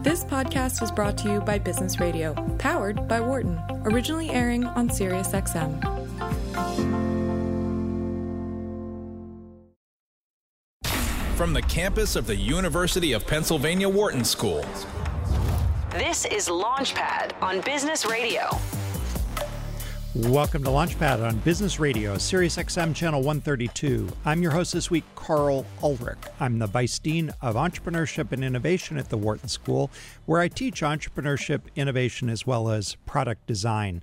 This podcast was brought to you by Business Radio, powered by Wharton, originally airing on SiriusXM. From the campus of the University of Pennsylvania Wharton School. This is Launchpad on Business Radio. Welcome to Launchpad on Business Radio, Sirius XM Channel 132. I'm your host this week, Karl Ulrich. I'm the Vice Dean of Entrepreneurship and Innovation at the Wharton School, where I teach entrepreneurship, innovation, as well as product design.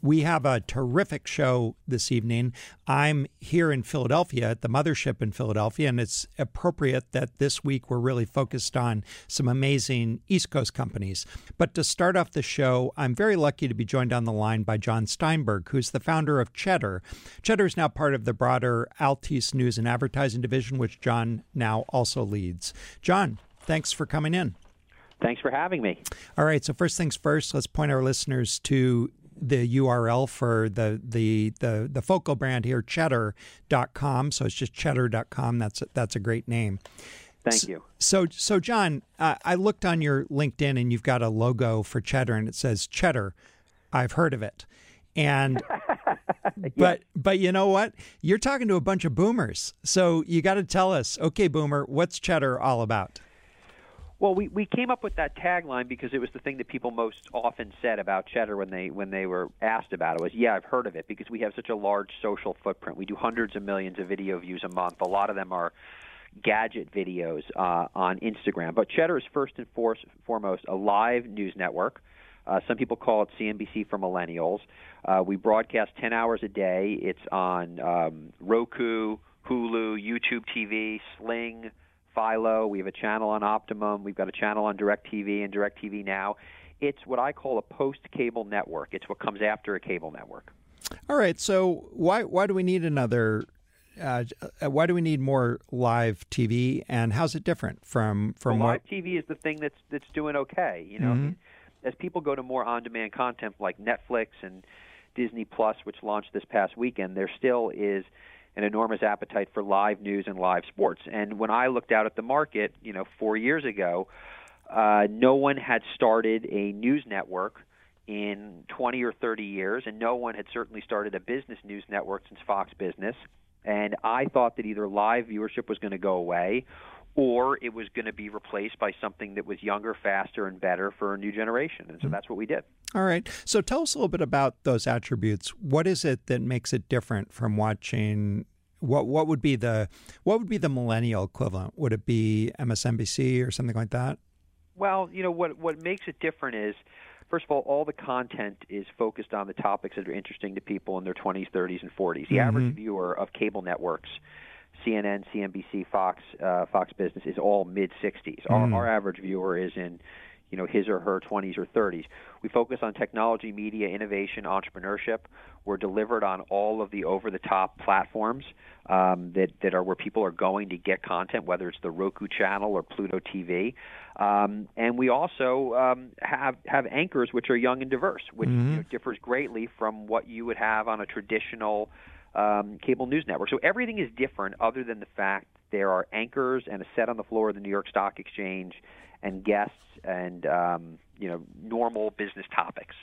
We have a terrific show this evening. I'm here in Philadelphia at the mothership in Philadelphia, and it's appropriate that this week we're really focused on some amazing East Coast companies. But to start off the show, I'm very lucky to be joined on the line by John Steinberg, who's the founder of Cheddar. Cheddar is now part of the broader Altice News and Advertising division, which John now also leads. John, thanks for coming in. Thanks for having me. All right. So first things first, let's point our listeners to the URL for the the the the focal brand here, cheddar.com. So it's just cheddar.com. That's that's a great name. Thank you. So so John, uh, I looked on your LinkedIn and you've got a logo for Cheddar and it says Cheddar. I've heard of it. And but but you know what? You're talking to a bunch of boomers. So you got to tell us, okay, boomer, what's Cheddar all about? Well, we, we came up with that tagline because it was the thing that people most often said about Cheddar when they when they were asked about it was, yeah, I've heard of it because we have such a large social footprint. We do hundreds of millions of video views a month. A lot of them are gadget videos uh, on Instagram. But Cheddar is first and foremost a live news network. Uh, some people call it CNBC for millennials. Uh, we broadcast 10 hours a day. It's on um, Roku, Hulu, YouTube TV, Sling, Philo. We have a channel on Optimum. We've got a channel on DirecTV and DirecTV Now. It's what I call a post-cable network. It's what comes after a cable network. All right. So why why do we need another? Uh, uh why do we need more live TV? And how's it different from from well, what... live TV is the thing that's that's doing okay. You know, mm-hmm. as people go to more on-demand content like Netflix and Disney Plus, which launched this past weekend, there still is an enormous appetite for live news and live sports. And when I looked out at the market, you know, four years ago, uh, no one had started a news network in 20 or 30 years, and no one had certainly started a business news network since Fox Business. And I thought that either live viewership was going to go away or it was going to be replaced by something that was younger, faster, and better for a new generation. And so mm-hmm. that's what we did. All right. So tell us a little bit about those attributes. What is it that makes it different from watching? What what would be the what would be the millennial equivalent? Would it be MSNBC or something like that? Well, you know what what makes it different is first of all, all the content is focused on the topics that are interesting to people in their 20s, 30s, and 40s. The mm-hmm. average viewer of cable networks CNN, CNBC, Fox, uh, Fox Business is all mid 60s. Mm. Our, our average viewer is in you know his or her 20s or 30s. We focus on technology, media, innovation, entrepreneurship. We're delivered on all of the over-the-top platforms um, that that are where people are going to get content, whether it's the Roku channel or Pluto TV. Um, and we also um, have have anchors which are young and diverse, which mm-hmm. you know, differs greatly from what you would have on a traditional um, cable news network. So everything is different, other than the fact there are anchors and a set on the floor of the New York Stock Exchange, and guests and um, you know normal business topics.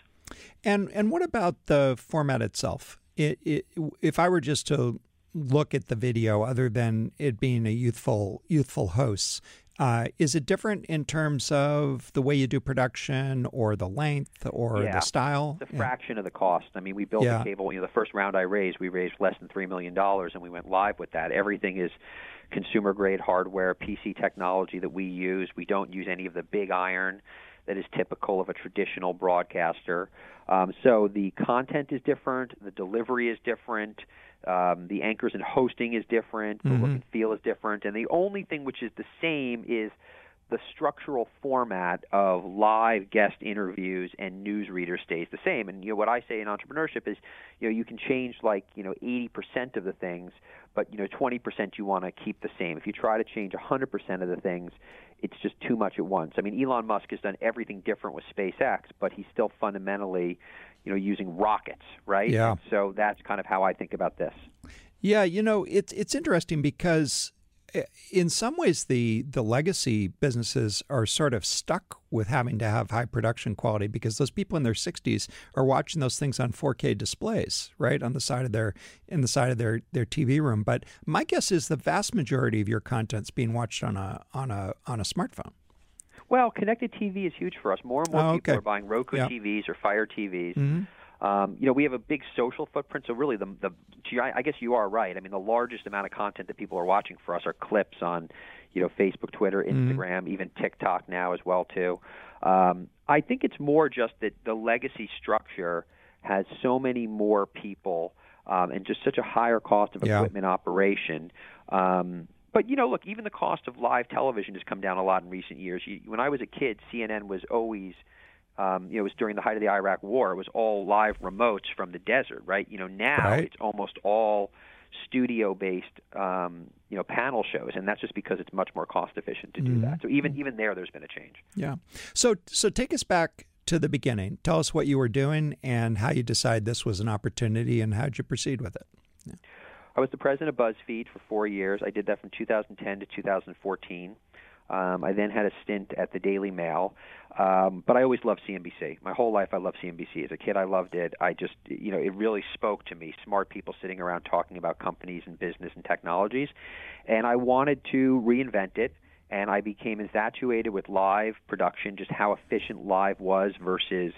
And and what about the format itself? It, it, if I were just to look at the video, other than it being a youthful youthful hosts, uh, is it different in terms of the way you do production or the length or yeah, the style? A fraction yeah. of the cost. I mean, we built yeah. the cable. You know, the first round I raised, we raised less than three million dollars, and we went live with that. Everything is consumer grade hardware, PC technology that we use. We don't use any of the big iron that is typical of a traditional broadcaster. Um, so the content is different, the delivery is different. Um, the anchors and hosting is different. The mm-hmm. look and feel is different. And the only thing which is the same is the structural format of live guest interviews and newsreader stays the same. And you know what I say in entrepreneurship is, you know, you can change like you know 80% of the things, but you know 20% you want to keep the same. If you try to change 100% of the things, it's just too much at once. I mean, Elon Musk has done everything different with SpaceX, but he's still fundamentally, you know, using rockets, right? Yeah. And so that's kind of how I think about this. Yeah, you know, it's it's interesting because in some ways, the the legacy businesses are sort of stuck with having to have high production quality because those people in their 60s are watching those things on 4K displays, right, on the side of their in the side of their their TV room. But my guess is the vast majority of your content's being watched on a on a on a smartphone. Well, connected TV is huge for us. More and more oh, people okay. are buying Roku yeah. TVs or Fire TVs. Mm-hmm. Um, you know, we have a big social footprint. So really, the the I guess you are right. I mean, the largest amount of content that people are watching for us are clips on, you know, Facebook, Twitter, Instagram, mm-hmm. even TikTok now as well too. Um, I think it's more just that the legacy structure has so many more people um, and just such a higher cost of yeah. equipment operation. Um, but you know, look, even the cost of live television has come down a lot in recent years. You, when I was a kid, CNN was always um, you know, it was during the height of the Iraq War. It was all live remotes from the desert, right? You know, now right. it's almost all studio-based, um, you know, panel shows, and that's just because it's much more cost-efficient to do mm-hmm. that. So even even there, there's been a change. Yeah. So so take us back to the beginning. Tell us what you were doing and how you decided this was an opportunity, and how'd you proceed with it. Yeah. I was the president of BuzzFeed for four years. I did that from 2010 to 2014. Um, I then had a stint at the Daily Mail, um, but I always loved CNBC. My whole life, I loved CNBC. As a kid, I loved it. I just, you know, it really spoke to me. Smart people sitting around talking about companies and business and technologies, and I wanted to reinvent it. And I became infatuated with live production, just how efficient live was versus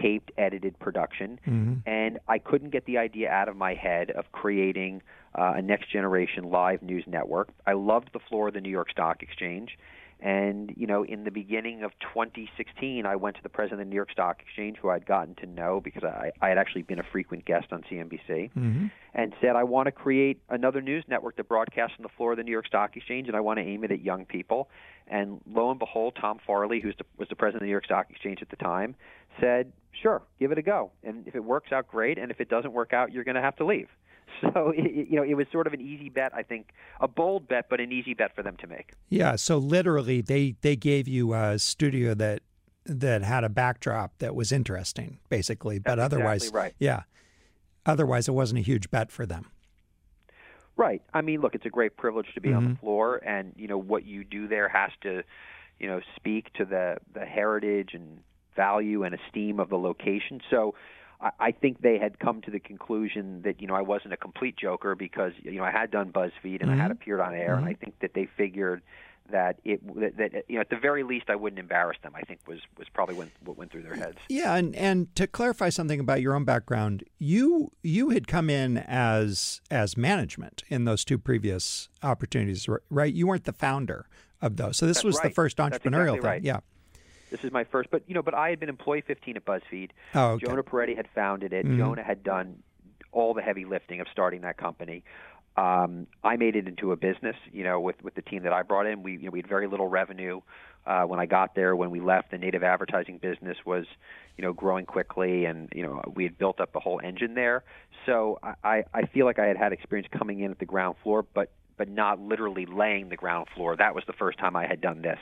taped, edited production. Mm-hmm. And I couldn't get the idea out of my head of creating uh, a next generation live news network. I loved the floor of the New York Stock Exchange. And, you know, in the beginning of 2016, I went to the president of the New York Stock Exchange, who I'd gotten to know because I, I had actually been a frequent guest on CNBC, mm-hmm. and said, I want to create another news network that broadcasts on the floor of the New York Stock Exchange, and I want to aim it at young people. And lo and behold, Tom Farley, who was the president of the New York Stock Exchange at the time, said, sure, give it a go. And if it works out, great. And if it doesn't work out, you're going to have to leave. So it, you know, it was sort of an easy bet. I think a bold bet, but an easy bet for them to make. Yeah. So literally, they they gave you a studio that that had a backdrop that was interesting, basically. But otherwise, exactly right. yeah. Otherwise, it wasn't a huge bet for them. Right. I mean, look, it's a great privilege to be mm-hmm. on the Mm-hmm. floor, and you know what you do there has to, you know, speak to the the heritage and value and esteem of the location. So I think they had come to the conclusion that you know I wasn't a complete joker because you know I had done BuzzFeed and mm-hmm. I had appeared on air, mm-hmm. and I think that they figured that it that, that, you know at the very least I wouldn't embarrass them. I think was was probably when, what went through their heads. Yeah, and and to clarify something about your own background, you you had come in as as management in those two previous opportunities, right? You weren't the founder of those, so this That's was right. the first entrepreneurial exactly thing. Right. Yeah. This is my first, but you know, but I had been employee 15 at BuzzFeed. Oh, okay. Jonah Peretti had founded it. Mhm. Jonah had done all the heavy lifting of starting that company. Um, I made it into a business, you know, with with the team that I brought in. We you know, we had very little revenue uh, when I got there. When we left, the native advertising business was, you know, growing quickly, and you know, we had built up a whole engine there. So I I feel like I had had experience coming in at the ground floor, but but not literally laying the ground floor. That was the first time I had done this.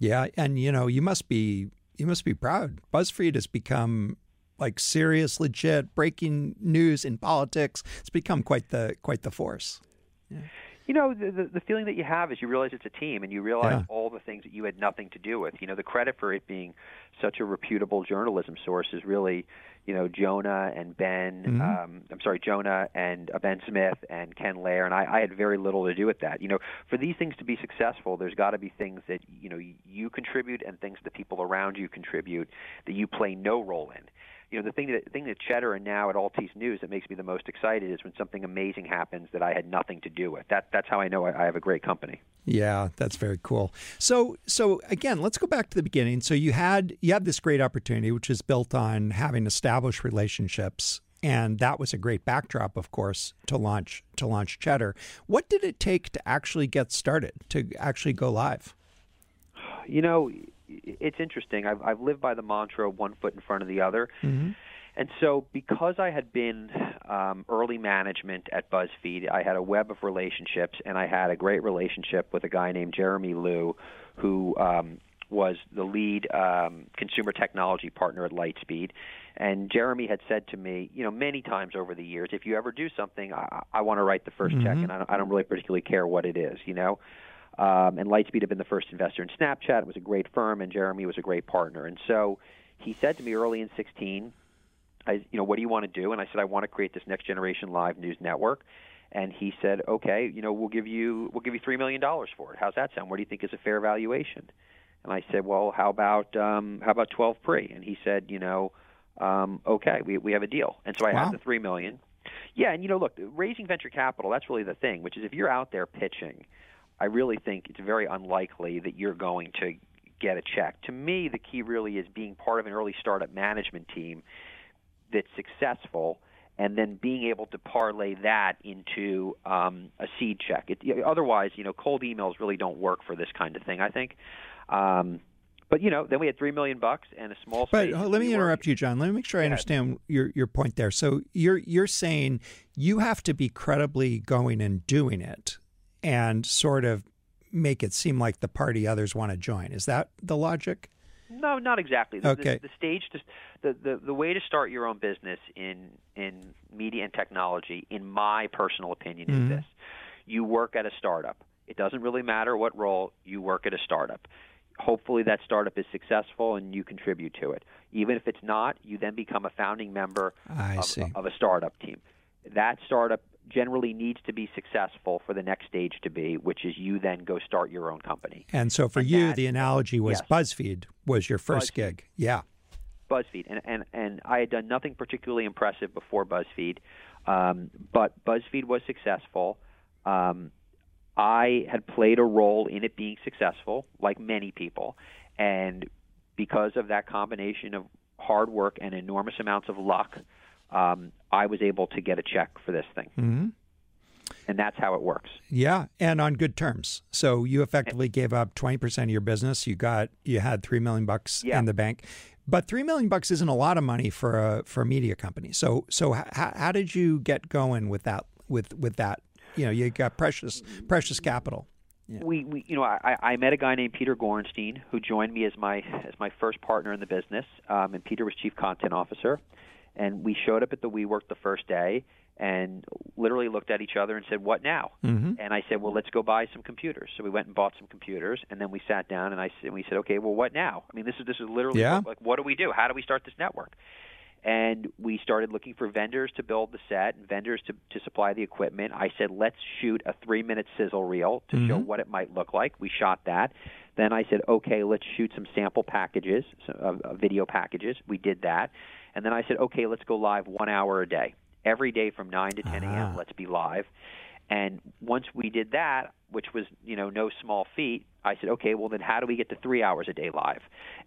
Yeah, and you know, you must be you must be proud. BuzzFeed has become like serious, legit breaking news in politics. It's become quite the quite the force. Yeah. You know, the, the the feeling that you have is you realize it's a team, and you realize Yeah. all the things that you had nothing to do with. You know, the credit for it being such a reputable journalism source is really, you know, Jonah and Ben. Mhm. Um, I'm sorry, Jonah and uh, Ben Smith and Ken Lerer, and I, I had very little to do with that. You know, for these things to be successful, there's got to be things that you know you contribute and things that people around you contribute that you play no role in you know the thing that the thing that Cheddar and now at Altice News that makes me the most excited is when something amazing happens that I had nothing to do with. That that's how I know I, I have a great company. Yeah, that's very cool. So so again, let's go back to the beginning. So you had you had this great opportunity which is built on having established relationships and that was a great backdrop of course to launch to launch Cheddar. What did it take to actually get started to actually go live? You know, it's interesting. I've I've lived by the mantra one foot in front of the other. Mm-hmm. And so, because I had been um, early management at BuzzFeed, I had a web of relationships, and I had a great relationship with a guy named Jeremy Liew, who um, was the lead um, consumer technology partner at Lightspeed. And Jeremy had said to me, you know, many times over the years, if you ever do something, I, I want to write the 1st check, and I don't, I don't really particularly care what it is, you know. Um, and Lightspeed had been the first investor in Snapchat. It was a great firm, and Jeremy was a great partner. And so he said to me early in 16, I, you know, what do you want to do? And I said, I want to create this next generation live news network. And he said, okay, you know, we'll give you we'll give you three million dollars for it. How's that sound? What do you think is a fair valuation? And I said, well, how about um, how about 12 pre? And he said, you know, um, okay, we we have a deal. And so I Wow. had the three million. Yeah, and you know, look, raising venture capital, that's really the thing, which is if you're out there pitching, I really think it's very unlikely that you're going to get a check. To me, the key really is being part of an early startup management team that's successful and then being able to parlay that into um, a seed check. It, otherwise, you know, cold emails really don't work for this kind of thing. I think. Um, but you know, then we had three million bucks and a small. But uh, let me interrupt you, John. Let me make sure I understand your your point there. So you're you're saying you have to be credibly going and doing it, and sort of make it seem like the party others want to join. Is that the logic? No, not exactly. The, Okay. The, the stage, to, the, the the way to start your own business in in media and technology, in my personal opinion, Mhm. is this: you work at a startup. It doesn't really matter what role you work at a startup. Hopefully, that startup is successful and you contribute to it. Even if it's not, you then become a founding member of, of a startup team. That startup generally needs to be successful for the next stage to be, which is you then go start your own company. And so for And you, that- the analogy was yes. BuzzFeed was your first BuzzFeed. gig. Yeah. BuzzFeed, and and and I had done nothing particularly impressive before BuzzFeed, um, but BuzzFeed was successful. Um, I had played a role in it being successful, like many people, and because of that combination of hard work and enormous amounts of luck, um, I was able to get a check for this thing, hmm and that's how it works. Yeah, and on good terms. So you effectively gave up twenty percent of your business. You got you had three million bucks Yeah. in the bank, but three million bucks isn't a lot of money for a for a media company. So so how, how did you get going with that with with that? You know, you got precious precious capital. Yeah. we, we you know I, I met a guy named Peter Gorenstein who joined me as my as my first partner in the business, um, and Peter was chief content officer, and we showed up at the WeWork the first day and literally looked at each other and said, "What now?" Mm-hmm. And I said, "Well, let's go buy some computers." So we went and bought some computers, and then we sat down and I and we said, "Okay, well, what now?" I mean, this is this is literally Yeah. like, what do we do? How do we start this network? And we started looking for vendors to build the set and vendors to, to supply the equipment. I said, let's shoot a three minute sizzle reel to show Mhm. what it might look like. We shot that. Then I said, okay, let's shoot some sample packages, so, uh, uh, video packages. We did that. And then I said, okay, let's go live one hour a day. Every day from 9 to 10 Ah. a.m., let's be live. And once we did that, which was you know no small feat, I said, okay, well then how do we get to three hours a day live?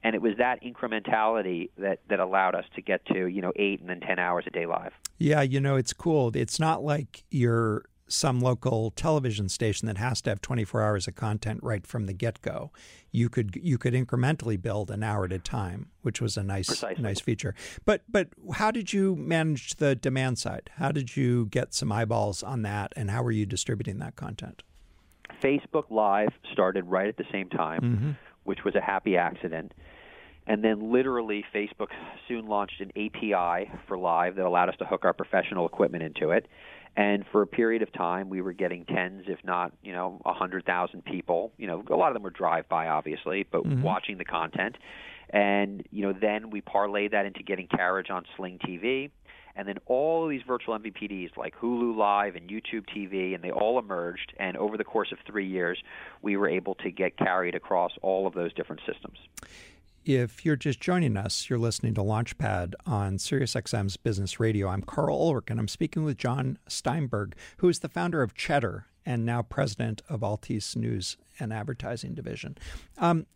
And it was that incrementality that that allowed us to get to you know eight and then ten hours a day live. Yeah, you know, it's cool. It's not like you're some local television station that has to have 24 hours of content right from the get-go. You could you could incrementally build an hour at a time, which was a nice Precisely. nice feature. But but how did you manage the demand side? How did you get some eyeballs on that and how were you distributing that content? Facebook Live started right at the same time, Mhm. which was a happy accident. And then literally, Facebook soon launched an API for Live that allowed us to hook our professional equipment into it. And for a period of time, we were getting tens, if not, you know, a hundred thousand people. You know, a lot of them were drive-by, obviously, but Mhm. watching the content. And you know, then we parlayed that into getting carriage on Sling TV, and then all of these virtual MVPDs like Hulu Live and YouTube TV, and they all emerged. And over the course of three years, we were able to get carried across all of those different systems. If you're just joining us, you're listening to Launchpad on SiriusXM's Business Radio. I'm Karl Ulrich, and I'm speaking with John Steinberg, who is the founder of Cheddar and now president of Altice News and Advertising Division. Um,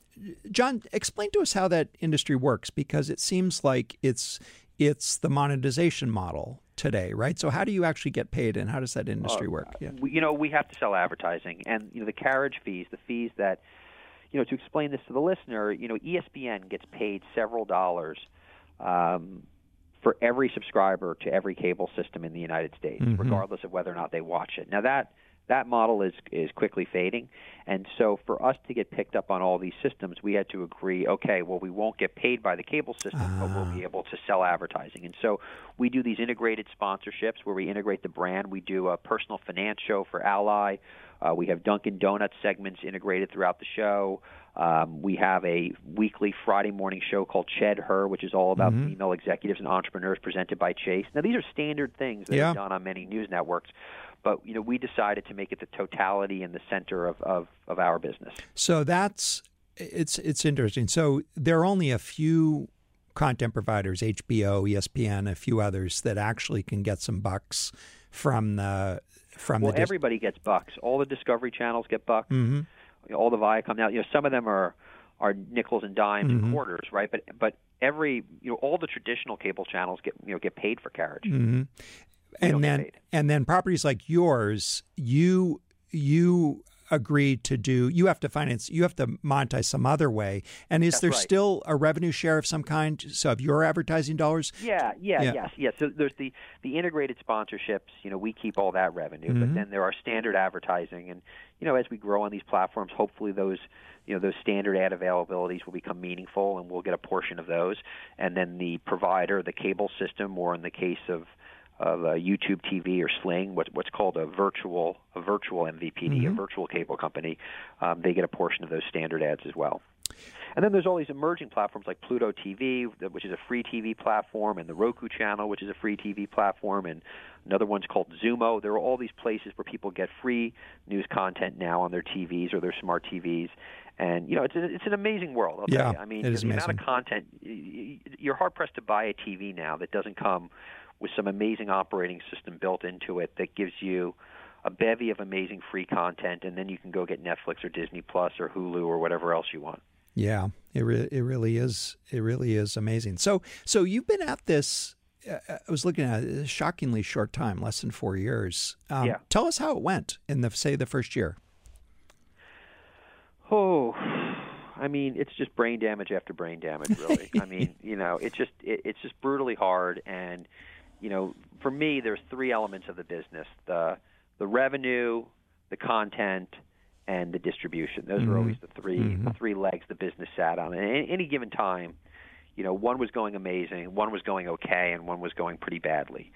John, explain to us how that industry works because it seems like it's it's the monetization model today, right? So how do you actually get paid, and how does that industry work? Yeah. you know, we have to sell advertising, and you know, the carriage fees, the fees that, you know, to explain this to the listener, you know, ESPN gets paid several dollars um, for every subscriber to every cable system in the United States, Mhm. regardless of whether or not they watch it. Now that that model is is quickly fading, and so for us to get picked up on all these systems, we had to agree. Okay, well, we won't get paid by the cable system, but we'll be able to sell advertising, and so we do these integrated sponsorships where we integrate the brand. We do a personal finance show for Ally. Uh, we have Dunkin' Donuts segments integrated throughout the show. Um, we have a weekly Friday morning show called Ched Her, which is all about Mm-hmm. female executives and entrepreneurs, presented by Chase. Now, these are standard things that Yeah. are done on many news networks, but you know we decided to make it the totality and the center of, of, of our business. So that's it's it's interesting. So there are only a few content providers, HBO, ESPN, a few others that actually can get some bucks from the from Well, the dis- everybody gets bucks. All the Discovery channels get bucks. Mm-hmm. You know, all the Viacom now. You know, some of them are are nickels and dimes Mm-hmm. and quarters, right? But but every you know all the traditional cable channels get you know get paid for carriage. Mm-hmm. and then and then properties like yours, you you agreed to do you have to finance you have to monetize some other way and is That's there right. still a revenue share of some kind so of your advertising dollars Yeah, yeah, Yeah. yes, yes. So there's the the integrated sponsorships. You know, we keep all that revenue, Mm-hmm. but then there are standard advertising, and you know, as we grow on these platforms, hopefully those you know those standard ad availabilities will become meaningful, and we'll get a portion of those. And then the provider, the cable system, or in the case of of uh, YouTube TV or Sling, what, what's called a virtual a virtual MVPD, a virtual cable company, um, they get a portion of those standard ads as well. And then there's all these emerging platforms like Pluto TV, which is a free TV platform, and the Roku channel, which is a free TV platform, and another one's called Xumo. There are all these places where people get free news content now on their TVs or their smart TVs. And you know, it's a, it's an amazing world. I'll Yeah. I mean, it is the amount amazing. of content you're hard pressed to buy a TV now that doesn't come with some amazing operating system built into it that gives you a bevy of amazing free content, and then you can go get Netflix or Disney Plus or Hulu or whatever else you want. Yeah, it re- it really is. It really is amazing. So so you've been at this. Uh, I was looking at it, a shockingly short time, less than four years. Um, Yeah. Tell us how it went in the say the first year. Oh, I mean, it's just brain damage after brain damage, really. I mean, you know, it's just it, it's just brutally hard, and you know, for me, there's three elements of the business: the the revenue, the content, and the distribution. Those are always the 3 the three legs the business sat on. And at any- any given time, you know, one was going amazing, one was going okay, and one was going pretty badly.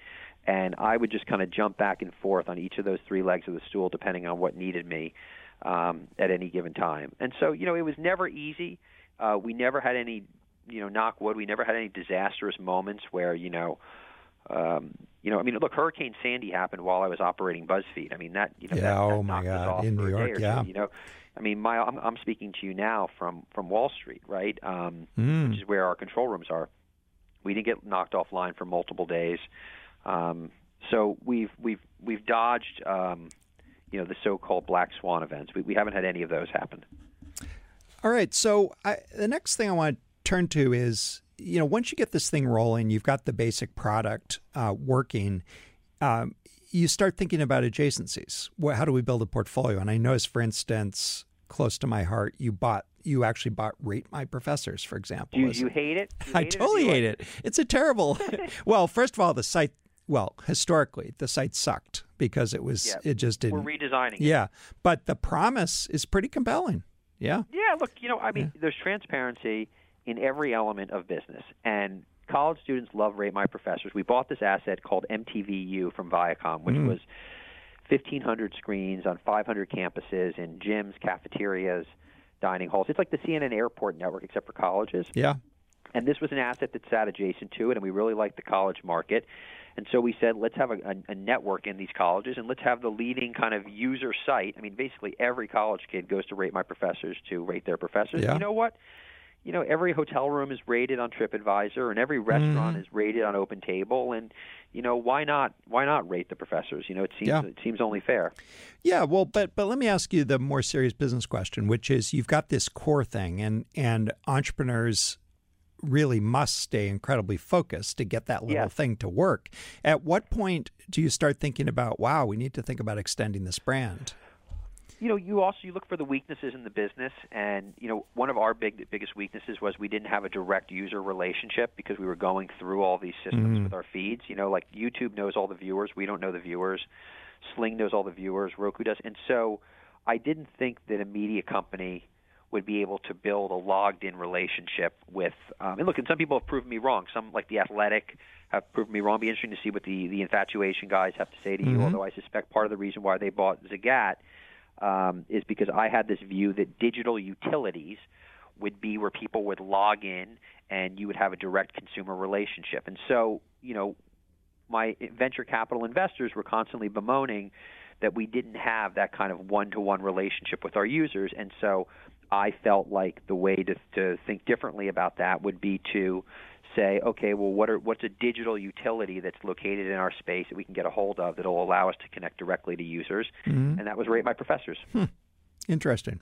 And I would just kind of jump back and forth on each of those three legs of the stool, depending on what needed me um, at any given time. And so, you know, it was never easy. Uh, we never had any, you know, knock wood. We never had any disastrous moments where, you know, um, you know, I mean, look, Hurricane Sandy happened while I was operating BuzzFeed. I mean, that you know, Yeah, that, that oh my God, off in New York, two, yeah. you know, I mean, my I'm, I'm speaking to you now from from Wall Street, right? Um, Mm. Which is where our control rooms are. We didn't get knocked offline for multiple days, um, so we've we've we've dodged, um, you know, the so-called black swan events. We we haven't had any of those happen. All right. So I, the next thing I want to turn to is, you know, once you get this thing rolling, you've got the basic product uh, working. Um, you start thinking about adjacencies. Well, how do we build a portfolio? And I noticed, for instance, close to my heart, you bought, you actually bought Rate My Professors, for example. Do you, you hate it? You I hate it do totally you hate it. It's a terrible. well, first of all, the site. Well, historically, the site sucked because it was. Yeah. It just didn't We're redesigning it. Yeah, but the promise is pretty compelling. Yeah. Yeah, look, you know, I mean, there's transparency in every element of business, and college students love Rate My Professors. We bought this asset called MTVU from Viacom, which mm-hmm. was 1,500 screens on 500 campuses in gyms, cafeterias, dining halls. It's like the CNN Airport network, except for colleges. Yeah. And this was an asset that sat adjacent to it, and we really liked the college market. And so we said, let's have a, a, a network in these colleges, and let's have the leading kind of user site. I mean, basically every college kid goes to rate my professors to rate their professors. Yeah. You know what? You know, every hotel room is rated on TripAdvisor, and every restaurant Mm-hmm. is rated on OpenTable. And you know, why not? Why not rate the professors? You know, it seems Yeah. it seems only fair. Yeah, well, but but let me ask you the more serious business question, which is you've got this core thing, and and entrepreneurs really must stay incredibly focused to get that little Yes. thing to work. At what point do you start thinking about, wow, we need to think about extending this brand? You know, you also you look for the weaknesses in the business, and you know, one of our big biggest weaknesses was we didn't have a direct user relationship because we were going through all these systems with our feeds. You know, like YouTube knows all the viewers, we don't know the viewers. Sling knows all the viewers, Roku does, and so I didn't think that a media company would be able to build a logged in relationship with um, and look and some people have proven me wrong some like the athletic have proven me wrong It'd be interesting to see what the the infatuation guys have to say to you Mhm. although i suspect part of the reason why they bought zagat um, is because i had this view that digital utilities would be where people would log in and you would have a direct consumer relationship. And so you know my venture capital investors were constantly bemoaning that we didn't have that kind of one-to-one relationship with our users. And so I felt like the way to, to think differently about that would be to say, okay, well, what are what's a digital utility that's located in our space that we can get a hold of that'll allow us to connect directly to users? Mhm. And that was rate my professors. Interesting.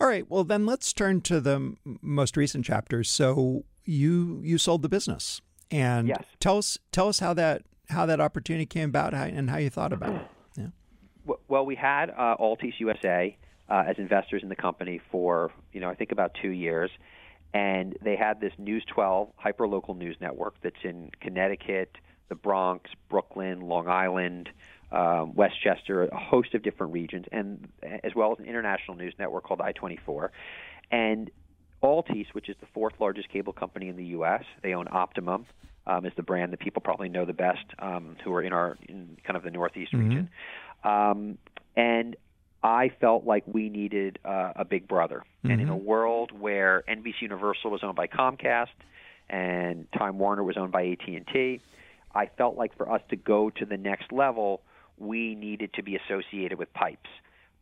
All right. Well, then let's turn to the m- most recent chapters. So you you sold the business, and Yes. tell us tell us how that how that opportunity came about how, and how you thought about it. Yeah. Well, we had uh, Altice USA uh, as investors in the company for you know I think about two years, and they had this News 12 hyperlocal news network that's in Connecticut, the Bronx, Brooklyn, Long Island, um, Westchester, a host of different regions, and as well as an international news network called I24, and Altice, which is the fourth largest cable company in the U.S., they own Optimum. Um, is the brand that people probably know the best, um, who are in our in kind of the Northeast region, um, and I felt like we needed uh, a big brother. And in a world where NBC Universal was owned by Comcast and Time Warner was owned by AT&T, I felt like for us to go to the next level, we needed to be associated with pipes,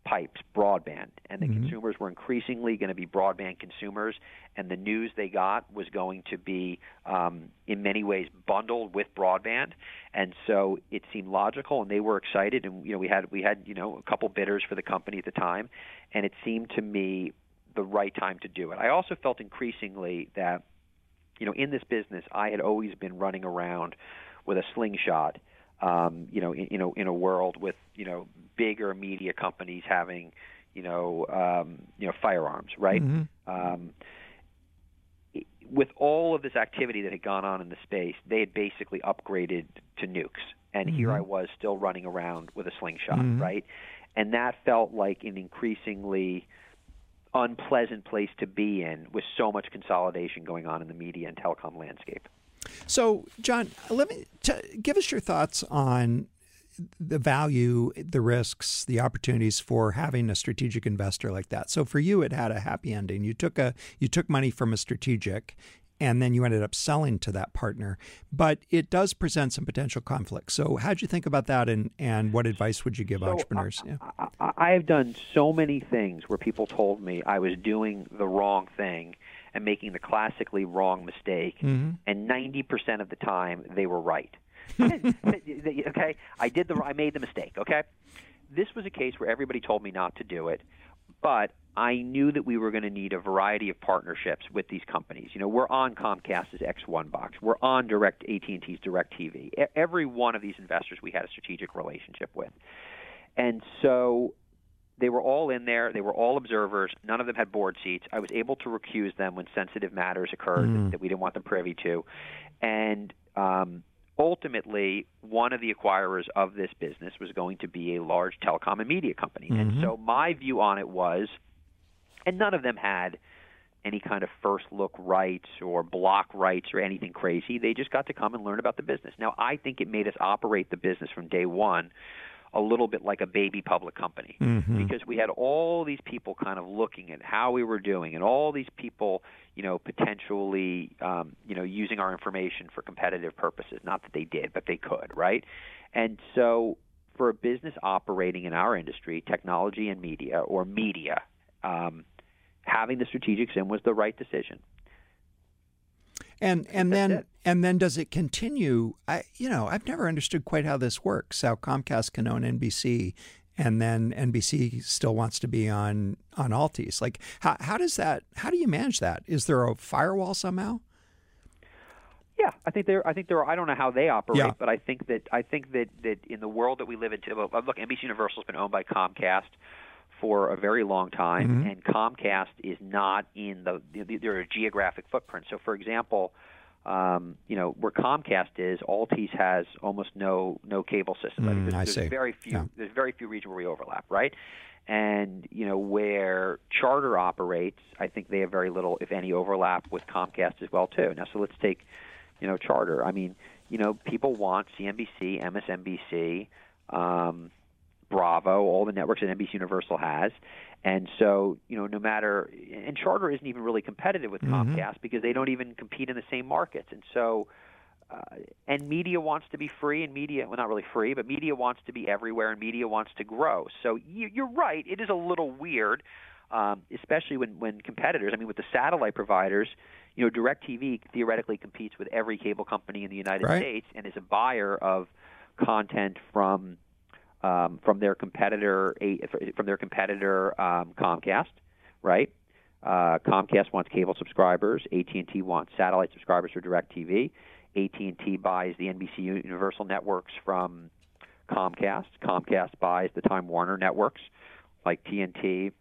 pipes, broadband, and the consumers were increasingly going to be broadband consumers, and the news they got was going to be, um, in many ways, bundled with broadband, and so it seemed logical, and they were excited, and you know we had we had you know a couple bidders for the company at the time, and it seemed to me the right time to do it. I also felt increasingly that you know, in this business, I had always been running around with a slingshot. Um, you know, in, you know, in a world with you know bigger media companies having, you know, um, you know, firearms, right? Um, with all of this activity that had gone on in the space, they had basically upgraded to nukes, and here I was still running around with a slingshot, right? And that felt like an increasingly unpleasant place to be in with so much consolidation going on in the media and telecom landscape. So, John, let me t- give us your thoughts on the value, the risks, the opportunities for having a strategic investor like that. So, for you, it had a happy ending. You took a you took money from a strategic, and then you ended up selling to that partner. But it does present some potential conflicts. So, how'd you think about that, and and what advice would you give So, entrepreneurs? yeah. I, I, I have done so many things where people told me I was doing the wrong thing and making the classically wrong mistake, mm-hmm. and 90% of the time they were right. okay, I did the I made the mistake. Okay, this was a case where everybody told me not to do it, but I knew that we were going to need a variety of partnerships with these companies. You know, we're on Comcast's X1 box, we're on Direct AT&T's Direct TV. Every one of these investors we had a strategic relationship with, and so they were all in there. They were all observers. None of them had board seats. I was able to recuse them when sensitive matters occurred that, that we didn't want them privy to. And um, ultimately, one of the acquirers of this business was going to be a large telecom and media company. And so my view on it was, and none of them had any kind of first look rights or block rights or anything crazy. They just got to come and learn about the business. Now, I think it made us operate the business from day one a little bit like a baby public company. Because we had all these people kind of looking at how we were doing and all these people you know potentially um, you know using our information for competitive purposes. Not that they did but they could right? And so for a business operating in our industry technology and media or media um, having the strategic sim was the right decision And and then it. and then does it continue? I you know I've never understood quite how this works. How Comcast can own NBC, and then NBC still wants to be on on Altice. Like how how does that? How do you manage that? Is there a firewall somehow? Yeah, I think there. I think there. Are, I don't know how they operate, Yeah. but I think that I think that that in the world that we live in, look, NBC Universal has been owned by Comcast for a very long time, Mm-hmm. and Comcast is not in the. the- They're geographic footprint. So, for example, um, you know, where Comcast is, Altice has almost no no cable system. Mm, there's, I there's see. very few. Yeah. There's very few regions where we overlap, right? And you know where Charter operates, I think they have very little, if any, overlap with Comcast as well too. Now, so let's take, you know, Charter. I mean, you know, people want CNBC, MSNBC, um, Bravo, all the networks that NBC Universal has. And so, you know, no matter, and Charter isn't even really competitive with Comcast because they don't even compete in the same markets. And so, uh, and media wants to be free, and media, well, not really free, but media wants to be everywhere, and media wants to grow. So you, you're right, it is a little weird, um, especially when, when competitors, I mean, with the satellite providers, you know, DirecTV theoretically competes with every cable company in the United Right. States and is a buyer of content from um, from their competitor from their competitor um, Comcast, right? Uh, Comcast wants cable subscribers. AT&T wants satellite subscribers for DirecTV. AT&T buys the NBC Universal networks from Comcast. Comcast buys the Time Warner networks like TNT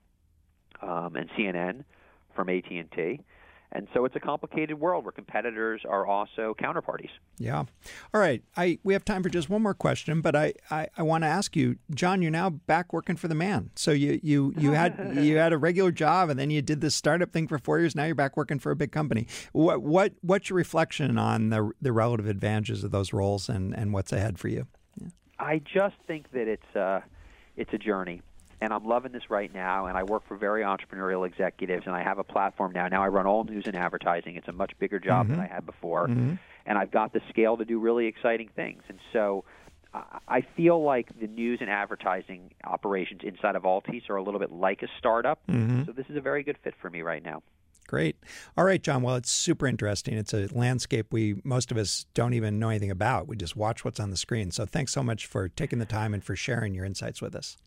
um, and CNN from AT&T. And so it's a complicated world where competitors are also counterparties. Yeah. All right. I we have time for just one more question, but I, I, I want to ask you, John. You're now back working for the man. So you you you had you had a regular job, and then you did this startup thing for four years. Now you're back working for a big company. What what what's your reflection on the the relative advantages of those roles and and what's ahead for you? I just think that it's uh, it's a journey, and I'm loving this right now. And I work for very entrepreneurial executives, and I have a platform now. Now I run all news and advertising. It's a much bigger job than mm-hmm. I had before, mm-hmm. and I've got the scale to do really exciting things. And so. I- feel like the news and advertising operations inside of Altice are a little bit like a startup. Mm-hmm. So this is a very good fit for me right now. Great. All right, John. Well, it's super interesting. It's a landscape we most of us don't even know anything about. We just watch what's on the screen. So thanks so much for taking the time and for sharing your insights with us.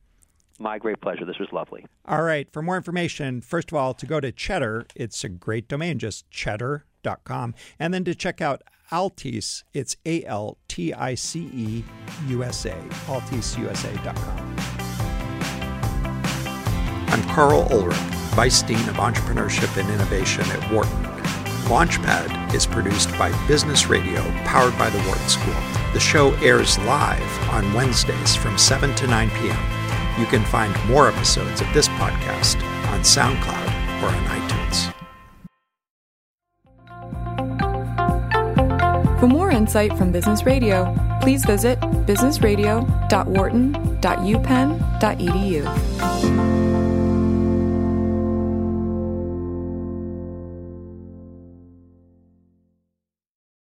My great pleasure. This was lovely. All right. For more information, first of all, to go to Cheddar, it's a great domain, just cheddar.com. And then to check out Altice, it's A L T I C E USA, alticeUSA.com. I'm Karl Ulrich, Vice Dean of Entrepreneurship and Innovation at Wharton. Launchpad is produced by Business Radio, powered by the Wharton School. The show airs live on Wednesdays from 7 to 9 p.m. You can find more episodes of this podcast on SoundCloud or on iTunes. For more insight from Business Radio, please visit businessradio.wharton.upenn.edu.